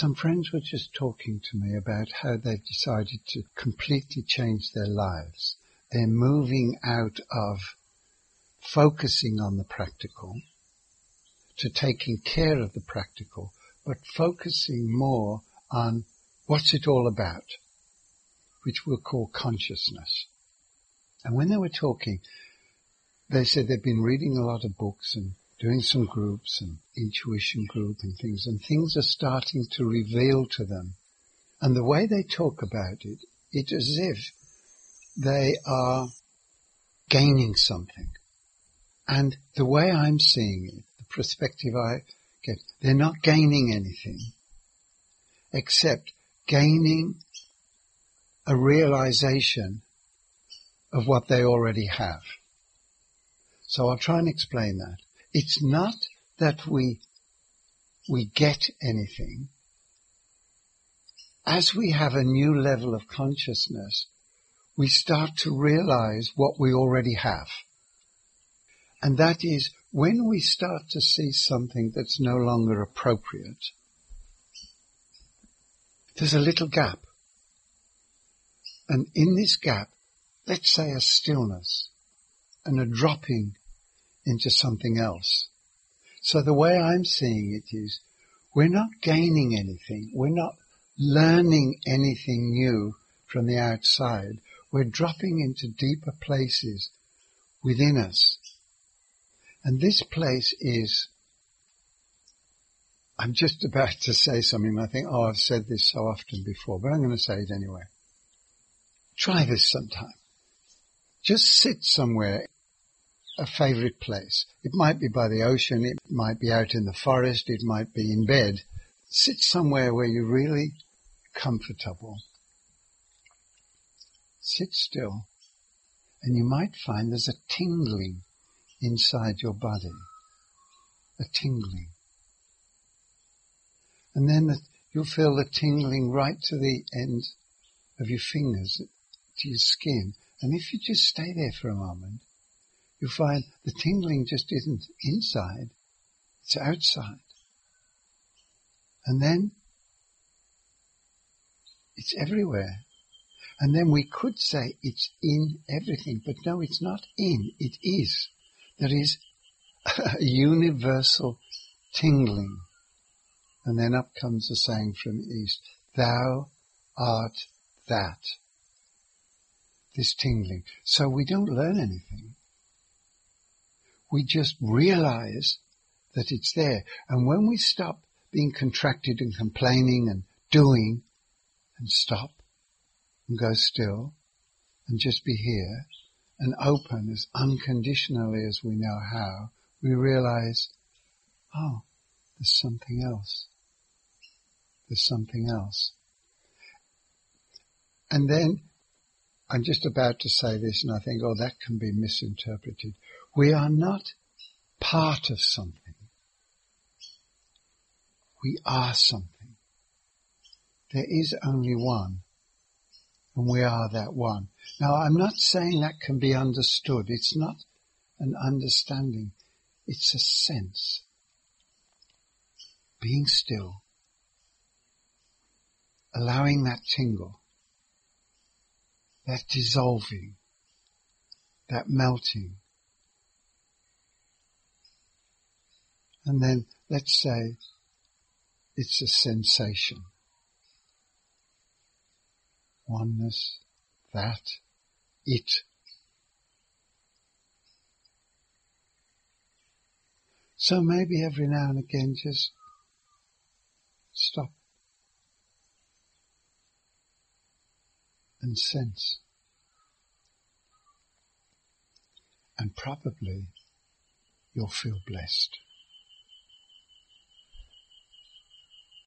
Some friends were just talking to me about how they've decided to completely change their lives. They're moving out of focusing on the practical to taking care of the practical, but focusing more on what's it all about, which we'll call consciousness. And when they were talking, they said they've been reading a lot of books and doing some groups and intuition group and things, and things are starting to reveal to them. And the way they talk about it, it's as if they are gaining something. And the way I'm seeing it, the perspective I get, they're not gaining anything except gaining a realization of what they already have. So I'll try and explain that. It's not that we, we get anything. As we have a new level of consciousness, we start to realize what we already have. And that is when we start to see something that's no longer appropriate, there's a little gap. And in this gap, let's say a stillness and a dropping into something else. So the way I'm seeing it is we're not gaining anything. We're not learning anything new from the outside. We're dropping into deeper places within us. And this place is, I'm just about to say something. I think, oh, I've said this so often before, but I'm going to say it anyway. Try this sometime. Just sit somewhere a favorite place. It might be by the ocean, it might be out in the forest, it might be in bed. Sit somewhere where you're really comfortable. Sit still and you might find there's a tingling inside your body. A tingling. And then the, you'll feel the tingling right to the end of your fingers, to your skin. And if you just stay there for a moment, you find the tingling just isn't inside, it's outside. And then it's everywhere. And then we could say it's in everything, but no, it's not in, it is. There is a universal tingling. And then up comes the saying from East, Thou art that. This tingling. So we don't learn anything we just realize that it's there. And when we stop being contracted and complaining and doing and stop and go still and just be here and open as unconditionally as we know how, we realize, oh, there's something else. There's something else. And then I'm just about to say this and I think, oh, that can be misinterpreted. We are not part of something. We are something. There is only one. And we are that one. Now I'm not saying that can be understood. It's not an understanding. It's a sense. Being still. Allowing that tingle. That dissolving. That melting And then let's say it's a sensation. Oneness, that, it. So maybe every now and again just stop and sense. And probably you'll feel blessed.